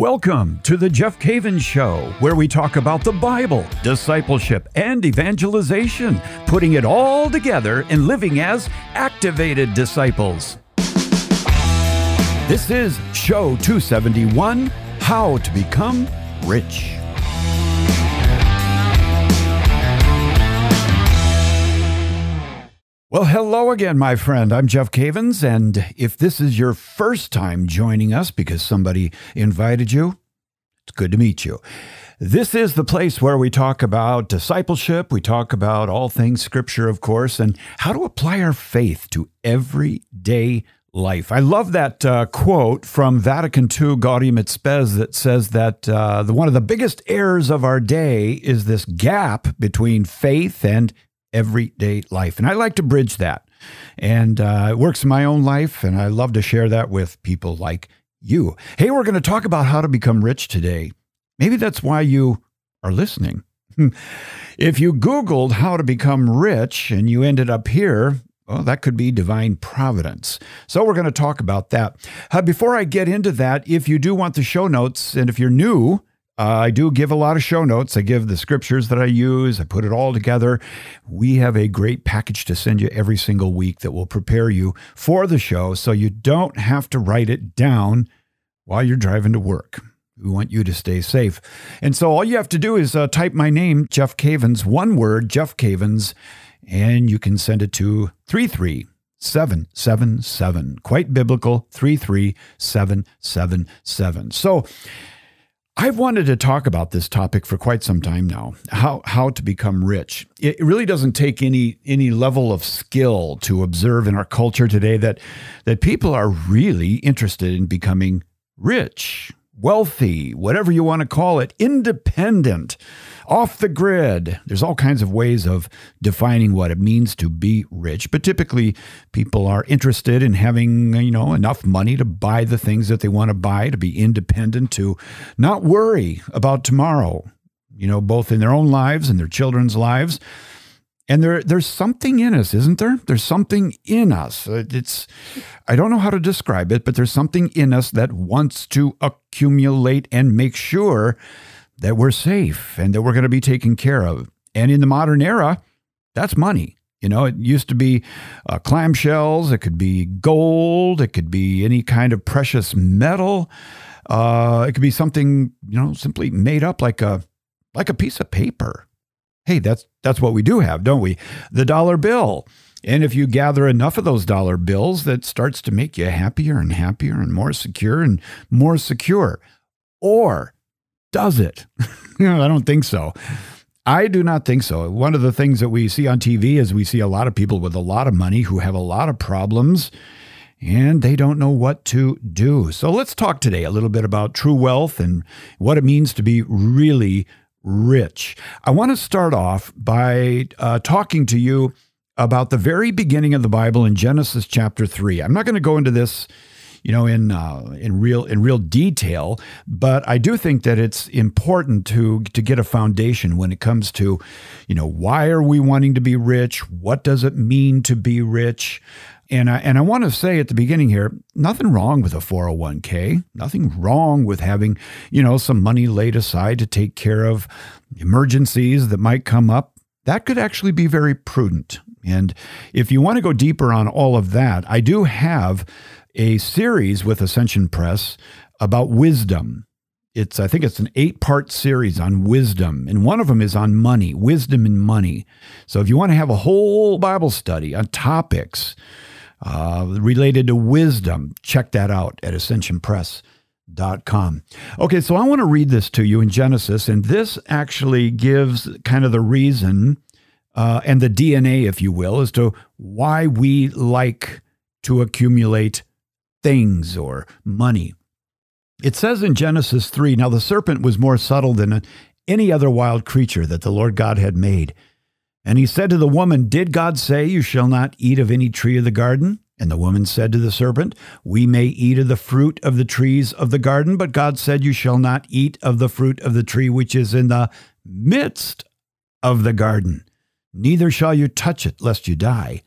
Welcome to the Jeff Cavins Show, where we talk about the Bible, discipleship, and evangelization, putting it all together and living as activated disciples. This is Show 271 How to Become Rich. Well, hello again, my friend. I'm Jeff Cavins, and if this is your first time joining us because somebody invited you, it's good to meet you. This is the place where we talk about discipleship, we talk about all things scripture, of course, and how to apply our faith to everyday life. I love that uh, quote from Vatican II Gaudium et Spes that says that uh, the, one of the biggest errors of our day is this gap between faith and everyday life. And I like to bridge that. And uh, it works in my own life, and I love to share that with people like you. Hey, we're going to talk about how to become rich today. Maybe that's why you are listening. if you Googled how to become rich and you ended up here, well, that could be divine providence. So, we're going to talk about that. Uh, before I get into that, if you do want the show notes, and if you're new, uh, I do give a lot of show notes. I give the scriptures that I use, I put it all together. We have a great package to send you every single week that will prepare you for the show so you don't have to write it down while you're driving to work. We want you to stay safe. And so all you have to do is uh, type my name, Jeff Cavins, one word, Jeff Cavins, and you can send it to 33777. Quite biblical, 33777. So, I've wanted to talk about this topic for quite some time now. How how to become rich. It really doesn't take any any level of skill to observe in our culture today that that people are really interested in becoming rich, wealthy, whatever you want to call it, independent off the grid. There's all kinds of ways of defining what it means to be rich, but typically people are interested in having, you know, enough money to buy the things that they want to buy, to be independent, to not worry about tomorrow, you know, both in their own lives and their children's lives. And there, there's something in us, isn't there? There's something in us. Uh, it's, I don't know how to describe it, but there's something in us that wants to accumulate and make sure that we're safe and that we're going to be taken care of. And in the modern era, that's money. You know, it used to be uh, clamshells, it could be gold, it could be any kind of precious metal. Uh, it could be something, you know, simply made up like a like a piece of paper. Hey, that's that's what we do have, don't we? The dollar bill. And if you gather enough of those dollar bills, that starts to make you happier and happier and more secure and more secure. Or does it? I don't think so. I do not think so. One of the things that we see on TV is we see a lot of people with a lot of money who have a lot of problems and they don't know what to do. So let's talk today a little bit about true wealth and what it means to be really rich. I want to start off by uh, talking to you about the very beginning of the Bible in Genesis chapter 3. I'm not going to go into this you know, in uh, in real in real detail. But I do think that it's important to to get a foundation when it comes to, you know, why are we wanting to be rich? What does it mean to be rich? And I, and I want to say at the beginning here, nothing wrong with a 401k, nothing wrong with having, you know, some money laid aside to take care of emergencies that might come up. That could actually be very prudent. And if you want to go deeper on all of that, I do have a series with Ascension Press about wisdom. It's I think it's an eight-part series on wisdom, and one of them is on money, wisdom and money. So if you want to have a whole Bible study on topics uh, related to wisdom, check that out at ascensionpress.com. Okay, so I want to read this to you in Genesis, and this actually gives kind of the reason uh, and the DNA, if you will, as to why we like to accumulate things or money. It says in Genesis 3 Now the serpent was more subtle than any other wild creature that the Lord God had made. And he said to the woman, Did God say, You shall not eat of any tree of the garden? And the woman said to the serpent, We may eat of the fruit of the trees of the garden, but God said, You shall not eat of the fruit of the tree which is in the midst of the garden, neither shall you touch it, lest you die.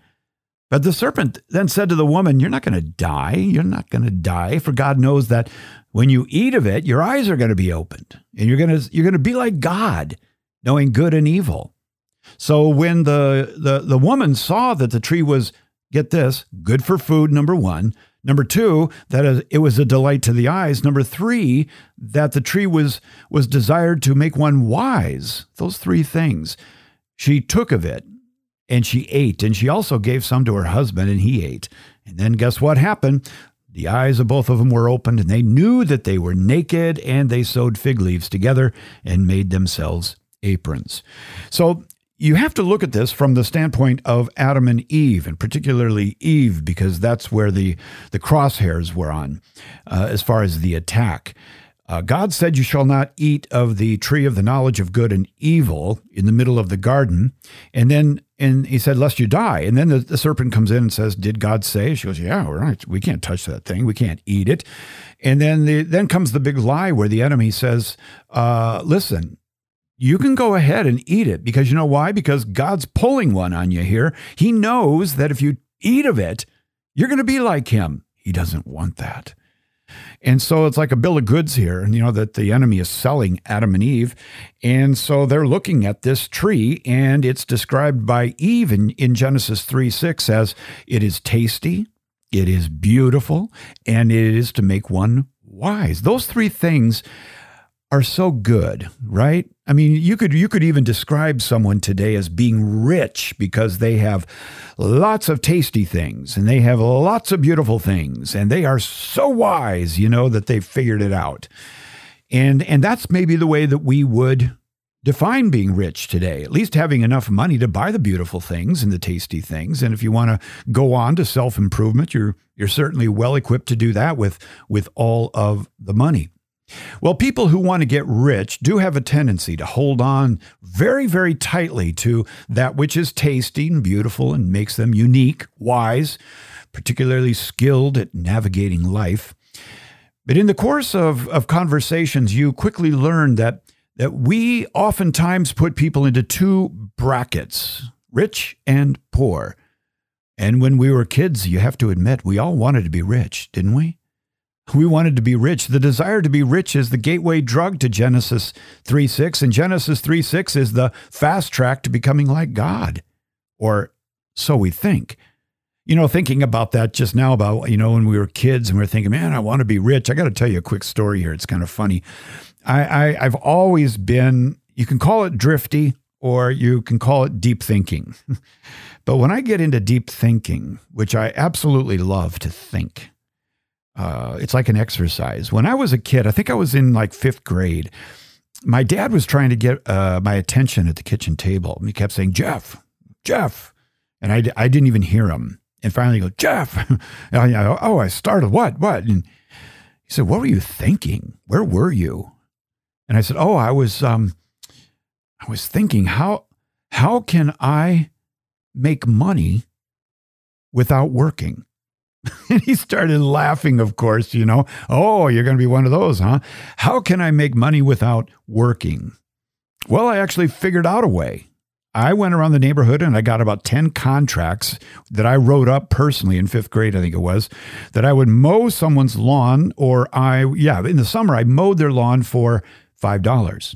But the serpent then said to the woman, You're not going to die. You're not going to die, for God knows that when you eat of it, your eyes are going to be opened, and you're going to you're going to be like God, knowing good and evil. So when the, the the woman saw that the tree was get this good for food, number one. Number two, that it was a delight to the eyes. Number three, that the tree was was desired to make one wise. Those three things. She took of it and she ate, and she also gave some to her husband, and he ate. And then guess what happened? The eyes of both of them were opened, and they knew that they were naked, and they sewed fig leaves together and made themselves aprons. So you have to look at this from the standpoint of Adam and Eve, and particularly Eve, because that's where the, the crosshairs were on uh, as far as the attack. Uh, God said, You shall not eat of the tree of the knowledge of good and evil in the middle of the garden. And then and he said, Lest you die. And then the, the serpent comes in and says, Did God say? She goes, Yeah, right. We can't touch that thing. We can't eat it. And then the, then comes the big lie where the enemy says, uh, Listen, you can go ahead and eat it because you know why? Because God's pulling one on you here. He knows that if you eat of it, you're going to be like him. He doesn't want that. And so it's like a bill of goods here, and you know, that the enemy is selling Adam and Eve. And so they're looking at this tree, and it's described by Eve in, in Genesis 3 6 as it is tasty, it is beautiful, and it is to make one wise. Those three things are so good, right? I mean, you could you could even describe someone today as being rich because they have lots of tasty things and they have lots of beautiful things and they are so wise, you know, that they've figured it out. And and that's maybe the way that we would define being rich today, at least having enough money to buy the beautiful things and the tasty things. And if you want to go on to self-improvement, you're you're certainly well equipped to do that with with all of the money. Well, people who want to get rich do have a tendency to hold on very, very tightly to that which is tasty and beautiful and makes them unique, wise, particularly skilled at navigating life. But in the course of, of conversations, you quickly learn that, that we oftentimes put people into two brackets rich and poor. And when we were kids, you have to admit, we all wanted to be rich, didn't we? We wanted to be rich. The desire to be rich is the gateway drug to Genesis 3 6, and Genesis 3 6 is the fast track to becoming like God, or so we think. You know, thinking about that just now about, you know, when we were kids and we were thinking, man, I want to be rich. I got to tell you a quick story here. It's kind of funny. I, I, I've always been, you can call it drifty or you can call it deep thinking. but when I get into deep thinking, which I absolutely love to think, uh, it's like an exercise. When I was a kid, I think I was in like fifth grade. My dad was trying to get uh, my attention at the kitchen table. He kept saying, Jeff, Jeff. And I, I didn't even hear him. And finally, he goes, Jeff. I, oh, I started. What? What? And he said, What were you thinking? Where were you? And I said, Oh, I was, um, I was thinking, how, how can I make money without working? and he started laughing, of course, you know. Oh, you're going to be one of those, huh? How can I make money without working? Well, I actually figured out a way. I went around the neighborhood and I got about 10 contracts that I wrote up personally in fifth grade, I think it was, that I would mow someone's lawn or I, yeah, in the summer, I mowed their lawn for $5.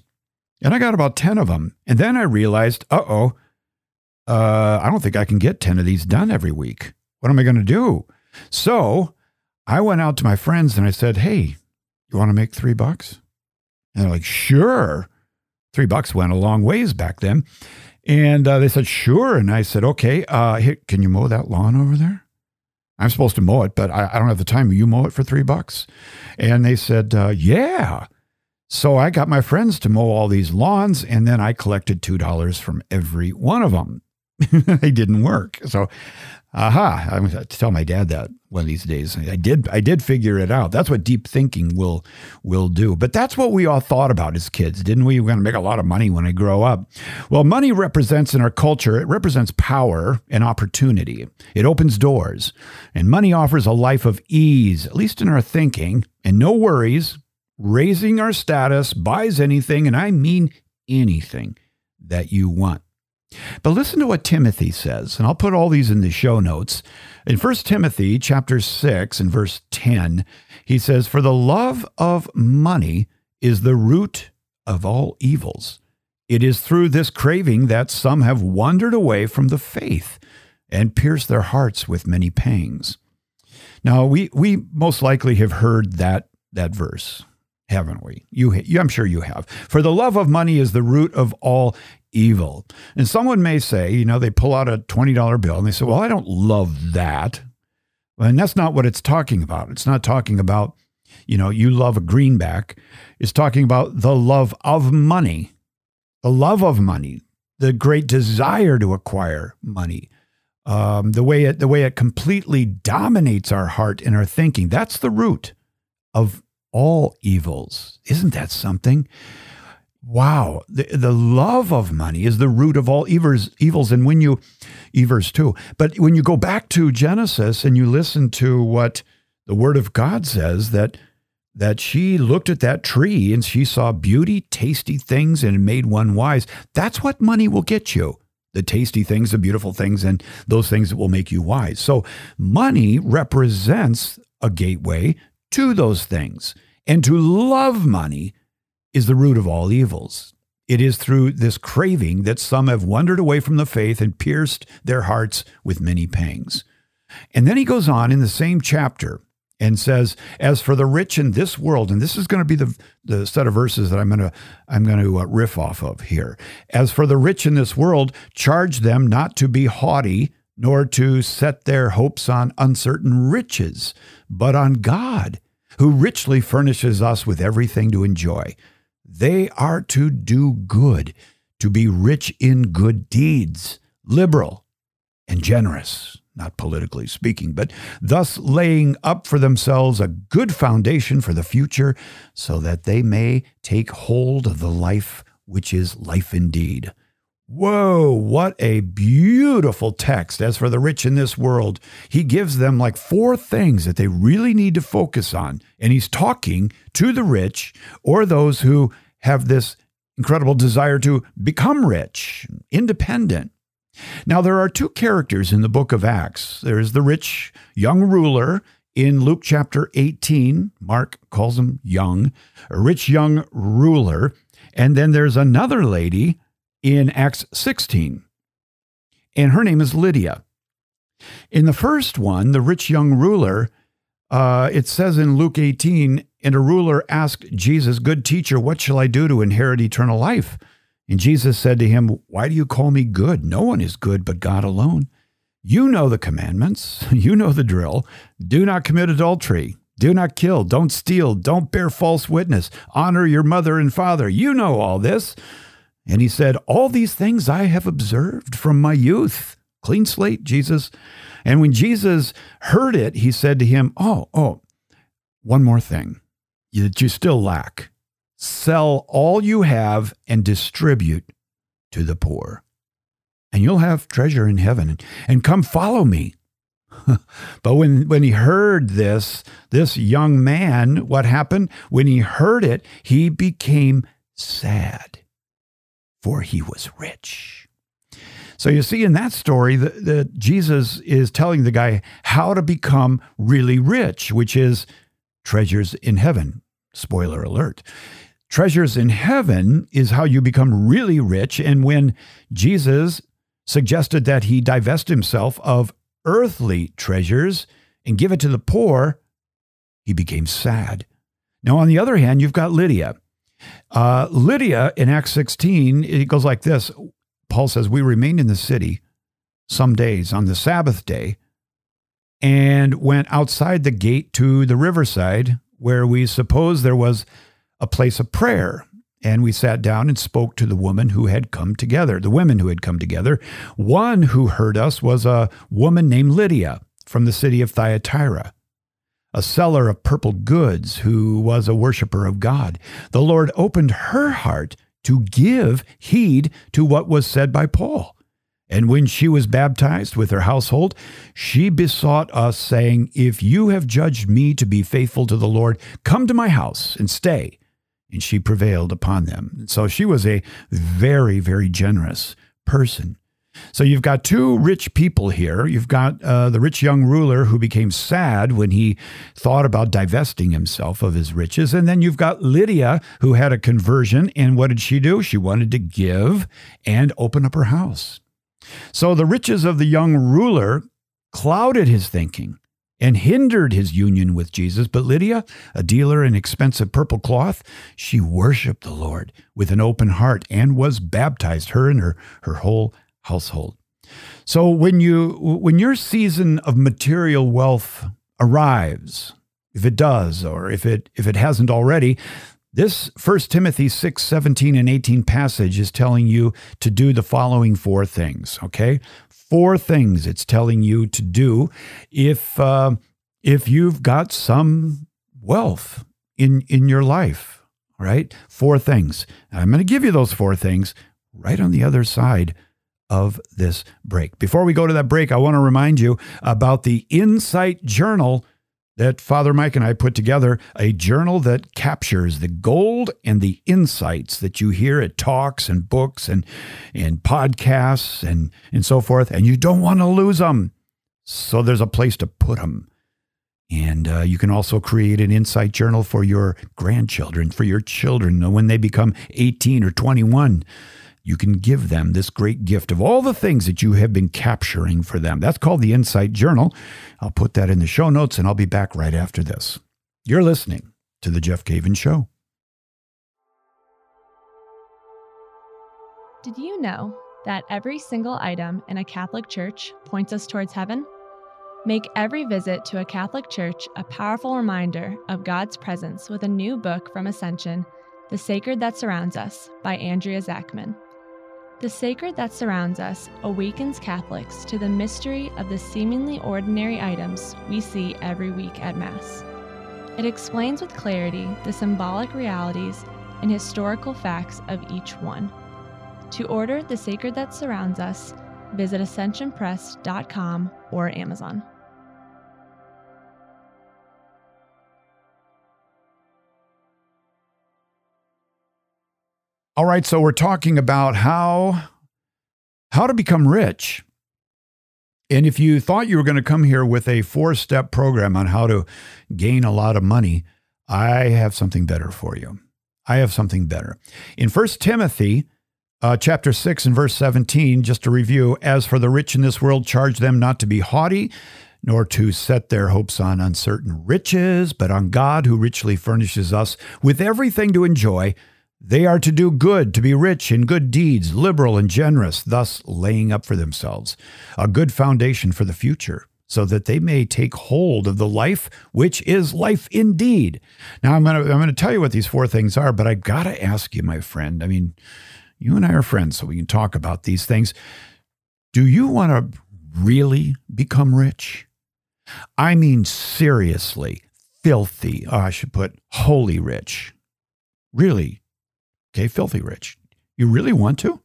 And I got about 10 of them. And then I realized, uh oh, uh, I don't think I can get 10 of these done every week. What am I going to do? So I went out to my friends and I said, Hey, you want to make three bucks? And they're like, Sure. Three bucks went a long ways back then. And uh, they said, Sure. And I said, Okay, uh, here, can you mow that lawn over there? I'm supposed to mow it, but I, I don't have the time. You mow it for three bucks? And they said, uh, Yeah. So I got my friends to mow all these lawns, and then I collected $2 from every one of them. they didn't work. So aha, I'm going to tell my dad that one of these days. I did I did figure it out. That's what deep thinking will will do. But that's what we all thought about as kids, didn't we? We're going to make a lot of money when I grow up. Well, money represents in our culture, it represents power and opportunity. It opens doors. And money offers a life of ease, at least in our thinking, and no worries. Raising our status buys anything, and I mean anything that you want. But listen to what Timothy says, and I'll put all these in the show notes. In 1 Timothy chapter 6 and verse 10, he says, For the love of money is the root of all evils. It is through this craving that some have wandered away from the faith and pierced their hearts with many pangs. Now, we, we most likely have heard that, that verse, haven't we? You, you, I'm sure you have. For the love of money is the root of all evil. And someone may say, you know, they pull out a $20 bill and they say, well, I don't love that. And that's not what it's talking about. It's not talking about, you know, you love a greenback. It's talking about the love of money, the love of money, the great desire to acquire money. Um, the way it the way it completely dominates our heart and our thinking. That's the root of all evils. Isn't that something? Wow, the, the love of money is the root of all evils, evils. And when you, evers too, but when you go back to Genesis and you listen to what the Word of God says, that that she looked at that tree and she saw beauty, tasty things, and made one wise. That's what money will get you the tasty things, the beautiful things, and those things that will make you wise. So, money represents a gateway to those things. And to love money is the root of all evils. It is through this craving that some have wandered away from the faith and pierced their hearts with many pangs. And then he goes on in the same chapter and says, "As for the rich in this world," and this is going to be the the set of verses that I'm going to I'm going to uh, riff off of here. As for the rich in this world, charge them not to be haughty, nor to set their hopes on uncertain riches, but on God, who richly furnishes us with everything to enjoy. They are to do good, to be rich in good deeds, liberal and generous, not politically speaking, but thus laying up for themselves a good foundation for the future so that they may take hold of the life which is life indeed. Whoa, what a beautiful text. As for the rich in this world, he gives them like four things that they really need to focus on. And he's talking to the rich or those who have this incredible desire to become rich, independent. Now, there are two characters in the book of Acts there's the rich young ruler in Luke chapter 18. Mark calls him young, a rich young ruler. And then there's another lady in Acts 16. And her name is Lydia. In the first one, the rich young ruler, uh, it says in Luke 18, and a ruler asked Jesus, Good teacher, what shall I do to inherit eternal life? And Jesus said to him, Why do you call me good? No one is good but God alone. You know the commandments, you know the drill. Do not commit adultery. Do not kill. Don't steal. Don't bear false witness. Honor your mother and father. You know all this. And he said, All these things I have observed from my youth. Clean slate, Jesus. And when Jesus heard it, he said to him, Oh, oh, one more thing that you still lack. Sell all you have and distribute to the poor, and you'll have treasure in heaven. And come follow me. but when, when he heard this, this young man, what happened? When he heard it, he became sad for he was rich. So you see in that story that, Jesus is telling the guy how to become really rich, which is treasures in heaven. Spoiler alert. Treasures in heaven is how you become really rich. And when Jesus suggested that he divest himself of earthly treasures and give it to the poor, he became sad. Now, on the other hand, you've got Lydia. Uh, Lydia in Acts 16, it goes like this Paul says, We remained in the city some days on the Sabbath day and went outside the gate to the riverside where we supposed there was a place of prayer. And we sat down and spoke to the woman who had come together, the women who had come together. One who heard us was a woman named Lydia from the city of Thyatira a seller of purple goods who was a worshiper of God. The Lord opened her heart to give heed to what was said by Paul. And when she was baptized with her household, she besought us, saying, If you have judged me to be faithful to the Lord, come to my house and stay. And she prevailed upon them. So she was a very, very generous person. So you've got two rich people here. You've got uh, the rich young ruler who became sad when he thought about divesting himself of his riches. And then you've got Lydia who had a conversion. And what did she do? She wanted to give and open up her house. So the riches of the young ruler clouded his thinking and hindered his union with Jesus. But Lydia, a dealer in expensive purple cloth, she worshiped the Lord with an open heart and was baptized, her and her, her whole household. So when you when your season of material wealth arrives, if it does, or if it if it hasn't already, this 1 Timothy 6, 17 and 18 passage is telling you to do the following four things. Okay? Four things it's telling you to do if uh, if you've got some wealth in in your life. All right? Four things. I'm going to give you those four things right on the other side of this break. Before we go to that break, I want to remind you about the Insight Journal that Father Mike and I put together, a journal that captures the gold and the insights that you hear at talks and books and, and podcasts and, and so forth, and you don't want to lose them. So there's a place to put them. And uh, you can also create an insight journal for your grandchildren, for your children when they become 18 or 21 you can give them this great gift of all the things that you have been capturing for them. That's called the Insight Journal. I'll put that in the show notes and I'll be back right after this. You're listening to The Jeff Cavins Show. Did you know that every single item in a Catholic church points us towards heaven? Make every visit to a Catholic church a powerful reminder of God's presence with a new book from Ascension, The Sacred That Surrounds Us by Andrea Zachman. The sacred that surrounds us awakens Catholics to the mystery of the seemingly ordinary items we see every week at Mass. It explains with clarity the symbolic realities and historical facts of each one. To order The Sacred That Surrounds Us, visit ascensionpress.com or Amazon. All right, so we're talking about how how to become rich. And if you thought you were going to come here with a four-step program on how to gain a lot of money, I have something better for you. I have something better. In 1 Timothy uh, chapter 6 and verse 17, just to review, as for the rich in this world, charge them not to be haughty, nor to set their hopes on uncertain riches, but on God who richly furnishes us with everything to enjoy they are to do good, to be rich in good deeds, liberal and generous, thus laying up for themselves a good foundation for the future, so that they may take hold of the life which is life indeed. Now, I'm going to I'm going to tell you what these four things are, but I got to ask you, my friend. I mean, you and I are friends, so we can talk about these things. Do you want to really become rich? I mean, seriously, filthy. Oh, I should put holy rich. Really, Okay, filthy rich. You really want to?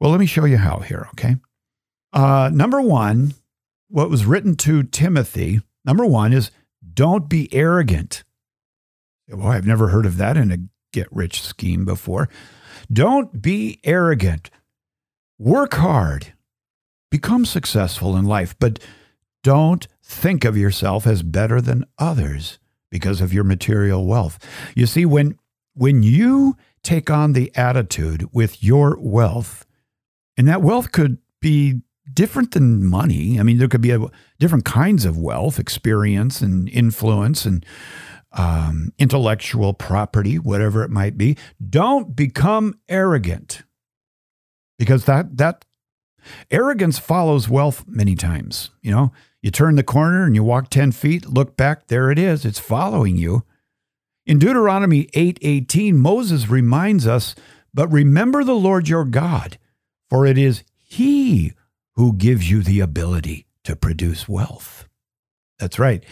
Well, let me show you how here, okay? Uh, number one, what was written to Timothy, number one is don't be arrogant. Well, I've never heard of that in a get rich scheme before. Don't be arrogant. Work hard. Become successful in life, but don't think of yourself as better than others because of your material wealth. You see, when when you take on the attitude with your wealth, and that wealth could be different than money. I mean, there could be a, different kinds of wealth, experience, and influence, and um, intellectual property, whatever it might be. Don't become arrogant, because that that arrogance follows wealth many times. You know, you turn the corner and you walk ten feet, look back, there it is. It's following you. In Deuteronomy 8:18, Moses reminds us, "But remember the Lord your God, for it is he who gives you the ability to produce wealth." That's right.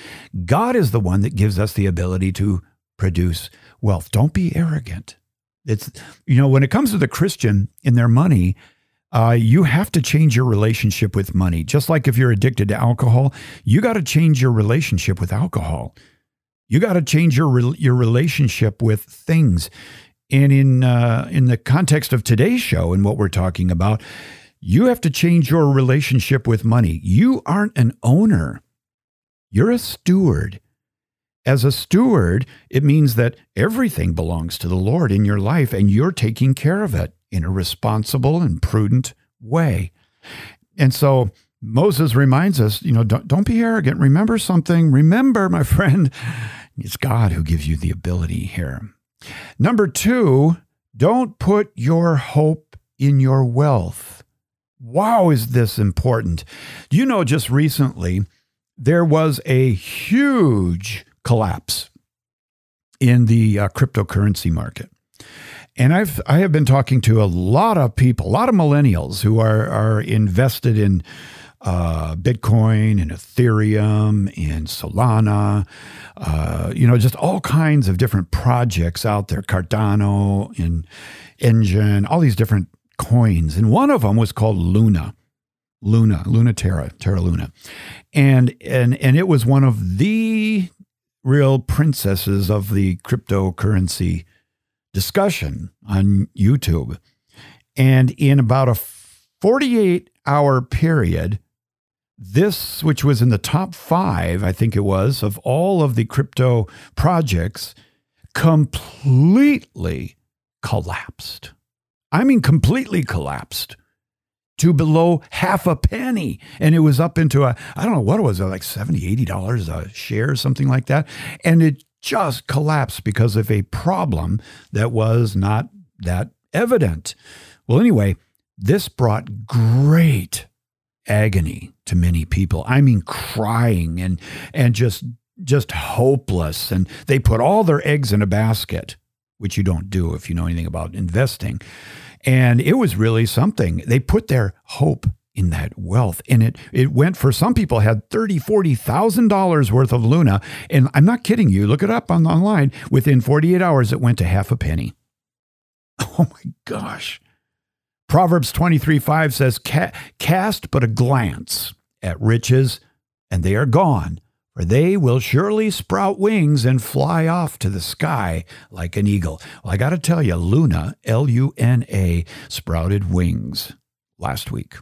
God is the one that gives us the ability to produce wealth. Don't be arrogant. It's you know, when it comes to the Christian in their money, uh, you have to change your relationship with money. Just like if you're addicted to alcohol, you got to change your relationship with alcohol. You got to change your your relationship with things. And in uh, in the context of today's show and what we're talking about, you have to change your relationship with money. You aren't an owner. You're a steward. As a steward, it means that everything belongs to the Lord in your life and you're taking care of it in a responsible and prudent way. And so Moses reminds us, you know, don't, don't be arrogant. Remember something. Remember, my friend, it's God who gives you the ability here. Number two, don't put your hope in your wealth. Wow, is this important? You know, just recently, there was a huge collapse in the uh, cryptocurrency market. And I've I have been talking to a lot of people, a lot of millennials who are are invested in uh, Bitcoin and Ethereum and Solana, uh, you know, just all kinds of different projects out there, Cardano and Enjin, all these different coins. And one of them was called Luna. Luna, Luna Terra, Terra Luna. And and and it was one of the real princesses of the cryptocurrency discussion on YouTube. And in about a 48 hour period, this, which was in the top five, I think it was, of all of the crypto projects, completely collapsed. I mean, completely collapsed to below half a penny. And it was up into a, I don't know what it was, like $70, $80 a share, something like that. And it just collapsed because of a problem that was not that evident. Well, anyway, this brought great agony to many people. I mean, crying and, and just, just hopeless. And they put all their eggs in a basket, which you don't do if you know anything about investing. And it was really something. They put their hope in that wealth. And it it went for some people had thirty, forty thousand dollars worth of Luna. And I'm not kidding you. Look it up on online. Within 48 hours, it went to half a penny. Oh my gosh. Proverbs 23 5 says, Cast but a glance at riches, and they are gone, for they will surely sprout wings and fly off to the sky like an eagle. Well, I got to tell you, Luna, L U N A, sprouted wings last week.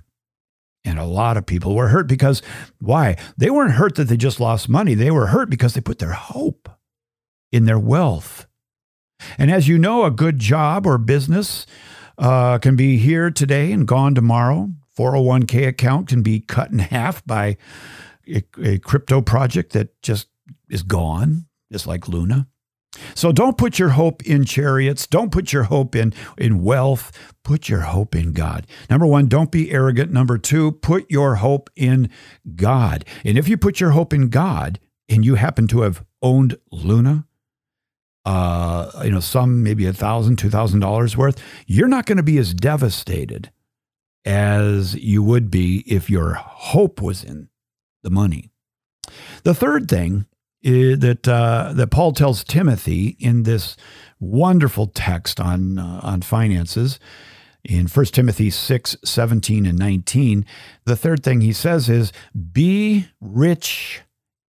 And a lot of people were hurt because why? They weren't hurt that they just lost money. They were hurt because they put their hope in their wealth. And as you know, a good job or business uh, can be here today and gone tomorrow. 401k account can be cut in half by a, a crypto project that just is gone, just like Luna. So don't put your hope in chariots. Don't put your hope in, in wealth. Put your hope in God. Number one, don't be arrogant. Number two, put your hope in God. And if you put your hope in God and you happen to have owned Luna, uh, you know, some maybe a thousand, two thousand dollars worth, you're not going to be as devastated as you would be if your hope was in the money. The third thing that uh, that Paul tells Timothy in this wonderful text on uh, on finances in 1 Timothy 6, 17 and 19, the third thing he says is be rich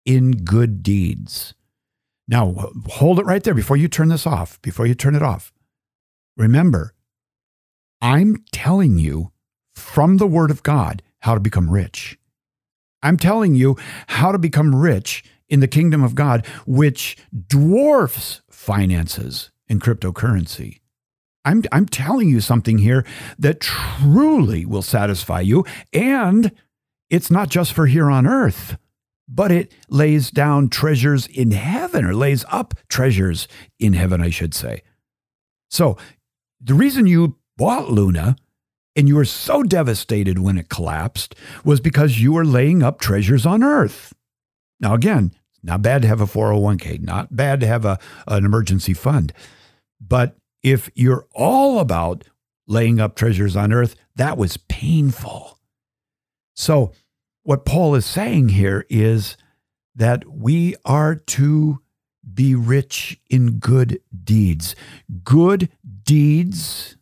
in good deeds. Now, hold it right there before you turn this off, before you turn it off. Remember, I'm telling you from the Word of God how to become rich. I'm telling you how to become rich in the kingdom of God, which dwarfs finances and cryptocurrency. I'm, I'm telling you something here that truly will satisfy you. And it's not just for here on earth, but it lays down treasures in heaven or lays up treasures in heaven, I should say. So the reason you bought Luna and you were so devastated when it collapsed was because you were laying up treasures on earth. Now, again, not bad to have a 401k, not bad to have a, an emergency fund. But if you're all about laying up treasures on earth, that was painful. So, what Paul is saying here is that we are to be rich in good deeds. Good deeds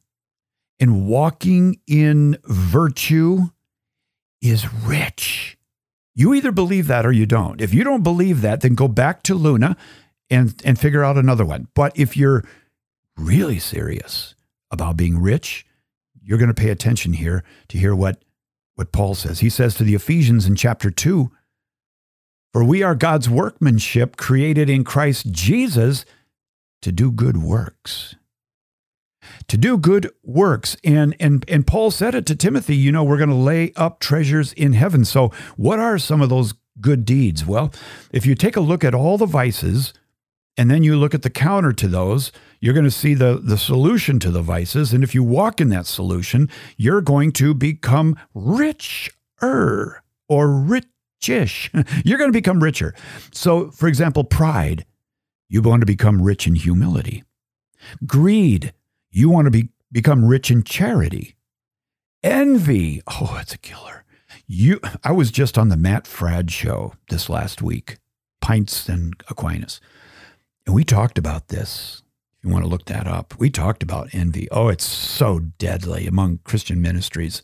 and walking in virtue is rich. You either believe that or you don't. If you don't believe that, then go back to Luna and, and figure out another one. But if you're really serious about being rich, you're going to pay attention here to hear what, what Paul says. He says to the Ephesians in chapter 2 For we are God's workmanship created in Christ Jesus to do good works. To do good works. And, and, and Paul said it to Timothy, you know, we're going to lay up treasures in heaven. So, what are some of those good deeds? Well, if you take a look at all the vices, and then you look at the counter to those, you're going to see the, the solution to the vices. And if you walk in that solution, you're going to become richer or richish. you're going to become richer. So, for example, pride, you want to become rich in humility. Greed, you want to be, become rich in charity. Envy, oh, it's a killer. You, I was just on the Matt Fradd show this last week, Pints and Aquinas. And we talked about this. If you want to look that up, we talked about envy. Oh, it's so deadly among Christian ministries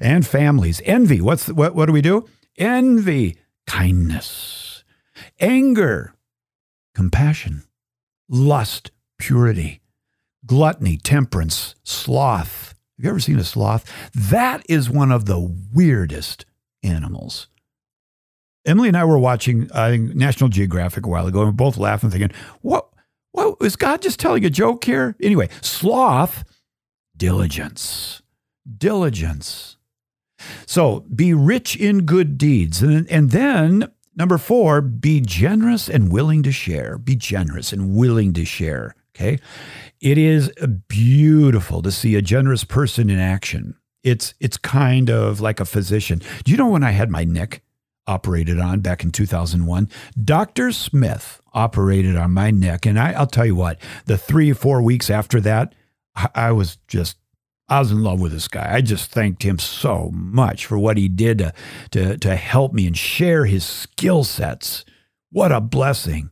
and families. Envy. What's the, what? What do we do? Envy, kindness, anger, compassion, lust, purity, gluttony, temperance, sloth. Have you ever seen a sloth? That is one of the weirdest animals. Emily and I were watching uh, National Geographic a while ago, and we're both laughing, thinking, "What? What is God just telling a joke here?" Anyway, sloth, diligence, diligence. So be rich in good deeds, and and then number four, be generous and willing to share. Be generous and willing to share. Okay, it is beautiful to see a generous person in action. It's it's kind of like a physician. Do you know when I had my neck operated on back in 2001. Dr. Smith operated on my neck. And I, will tell you what, the three four weeks after that, I, I, was just, I was in love with this guy. I just thanked him so much for what he did to, to, to help me and share his skill sets. What a blessing.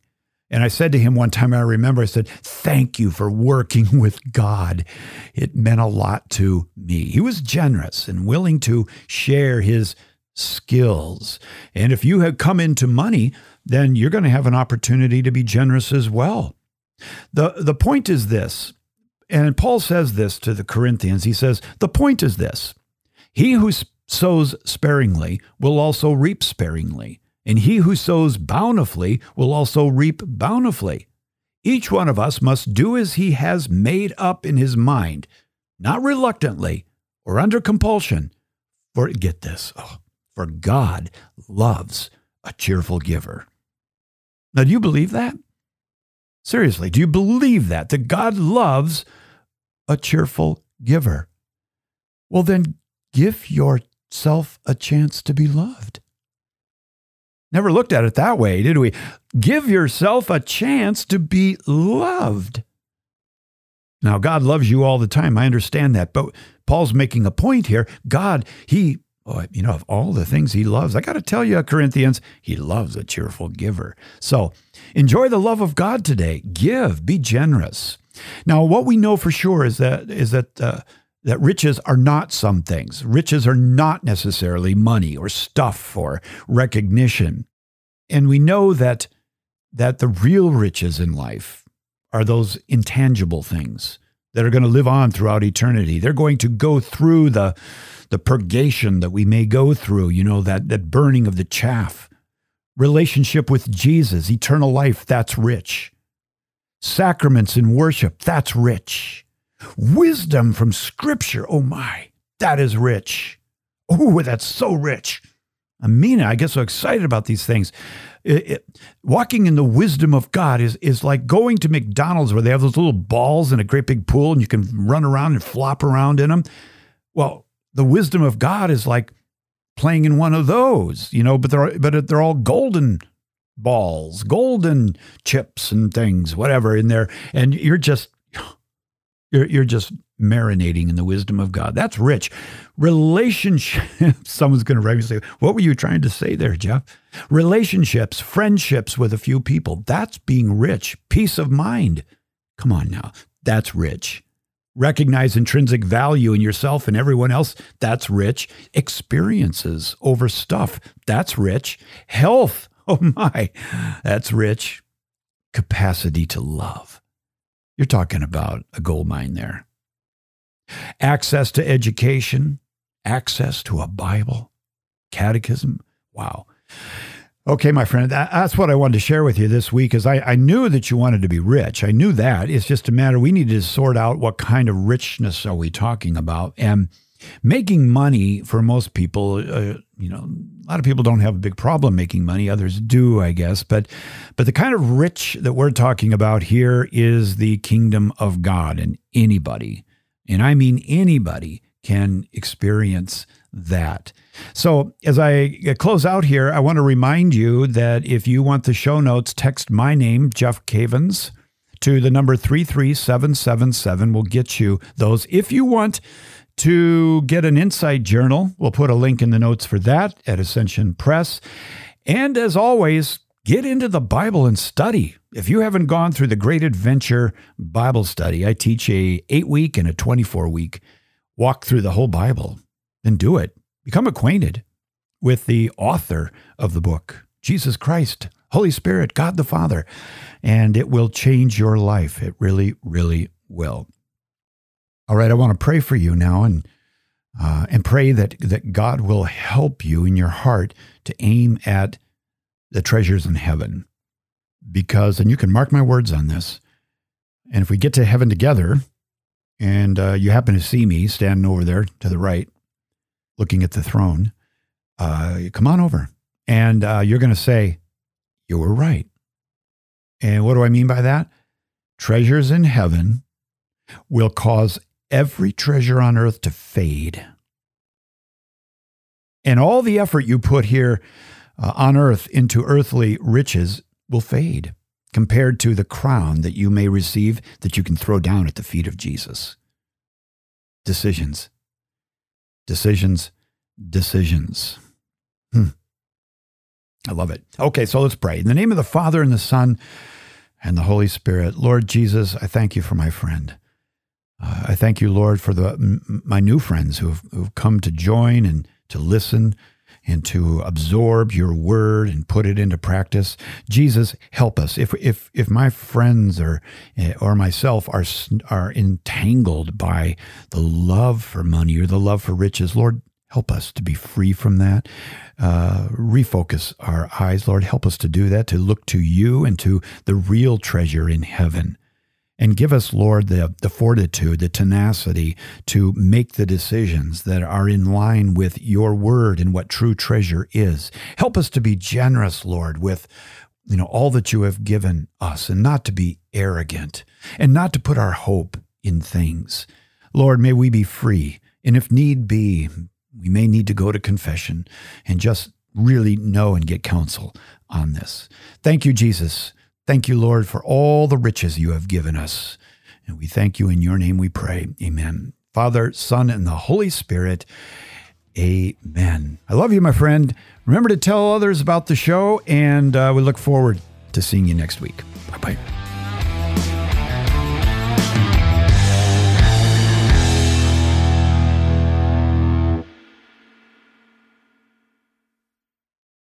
And I said to him one time, I remember, I said, Thank you for working with God. It meant a lot to me. He was generous and willing to share his skills. And if you have come into money, then you're going to have an opportunity to be generous as well. The, the point is this, and Paul says this to the Corinthians. He says, The point is this He who sows sparingly will also reap sparingly, and he who sows bountifully will also reap bountifully. Each one of us must do as he has made up in his mind, not reluctantly or under compulsion. For get this, oh, for God loves a cheerful giver. Now, do you believe that? Seriously, do you believe that? That God loves a cheerful giver? Well, then give yourself a chance to be loved. Never looked at it that way, did we? Give yourself a chance to be loved. Now, God loves you all the time. I understand that. But Paul's making a point here. God, He Oh, you know, of all the things he loves, I got to tell you, Corinthians, he loves a cheerful giver. So enjoy the love of God today. Give, be generous. Now, what we know for sure is that is that uh, that riches are not some things. Riches are not necessarily money or stuff or recognition, and we know that that the real riches in life are those intangible things that are going to live on throughout eternity. They're going to go through the the purgation that we may go through, you know, that, that burning of the chaff. Relationship with Jesus, eternal life, that's rich. Sacraments and worship, that's rich. Wisdom from Scripture, oh my, that is rich. Oh, that's so rich. Amina, I get so excited about these things. It, it, walking in the wisdom of God is, is like going to McDonald's where they have those little balls in a great big pool and you can run around and flop around in them. Well, the wisdom of God is like playing in one of those, you know, but they're but they're all golden balls, golden chips and things, whatever in there, and you're just you're you're just marinating in the wisdom of God. That's rich. Relationships. Someone's going to write me say, "What were you trying to say there, Jeff?" Relationships, friendships with a few people. That's being rich. Peace of mind. Come on now, that's rich. Recognize intrinsic value in yourself and everyone else. That's rich. Experiences over stuff. That's rich. Health. Oh my, that's rich. Capacity to love. You're talking about a gold mine there. Access to education, access to a Bible, catechism. Wow. Okay, my friend, that's what I wanted to share with you this week. Is I, I knew that you wanted to be rich. I knew that. It's just a matter we needed to sort out what kind of richness are we talking about, and making money for most people. Uh, you know, a lot of people don't have a big problem making money. Others do, I guess. But but the kind of rich that we're talking about here is the kingdom of God, and anybody, and I mean anybody, can experience that. So, as I close out here, I want to remind you that if you want the show notes, text my name, Jeff Cavins, to the number 33777. We'll get you those. If you want to get an insight journal, we'll put a link in the notes for that at Ascension Press. And as always, get into the Bible and study. If you haven't gone through the Great Adventure Bible Study, I teach a 8-week and a 24-week walk through the whole Bible. Then do it. Become acquainted with the author of the book, Jesus Christ, Holy Spirit, God the Father, and it will change your life. It really, really will. All right, I want to pray for you now and uh, and pray that that God will help you in your heart to aim at the treasures in heaven. Because, and you can mark my words on this, and if we get to heaven together, and uh, you happen to see me standing over there to the right, looking at the throne, uh, come on over. And uh, you're going to say, You were right. And what do I mean by that? Treasures in heaven will cause every treasure on earth to fade. And all the effort you put here uh, on earth into earthly riches will fade compared to the crown that you may receive that you can throw down at the feet of Jesus. Decisions decisions, decisions. Hmm. I love it. Okay, so let's pray. In the name of the Father and the Son and the Holy Spirit, Lord Jesus, I thank you for my friend. Uh, I thank you, Lord, for the m- my new friends who have, come to join and to listen and to absorb your word and put it into practice. Jesus, help us. If if if my friends or eh, or myself are are entangled by the love for money or the love for riches, Lord, help us to be free from that. Uh, refocus our eyes, Lord. Help us to do that, to look to you and to the real treasure in heaven. And give us, Lord, the, the fortitude, the tenacity to make the decisions that are in line with your word and what true treasure is. Help us to be generous, Lord, with you know all that you have given us and not to be arrogant and not to put our hope in things. Lord, may we be free. And if need be, we may need to go to confession and just really know and get counsel on this. Thank you, Jesus Thank you, Lord, for all the riches you have given us. And we thank you in your name we pray. Amen. Father, Son, and the Holy Spirit. Amen. I love you, my friend. Remember to tell others about the show, and uh, we look forward to seeing you next week. Bye bye.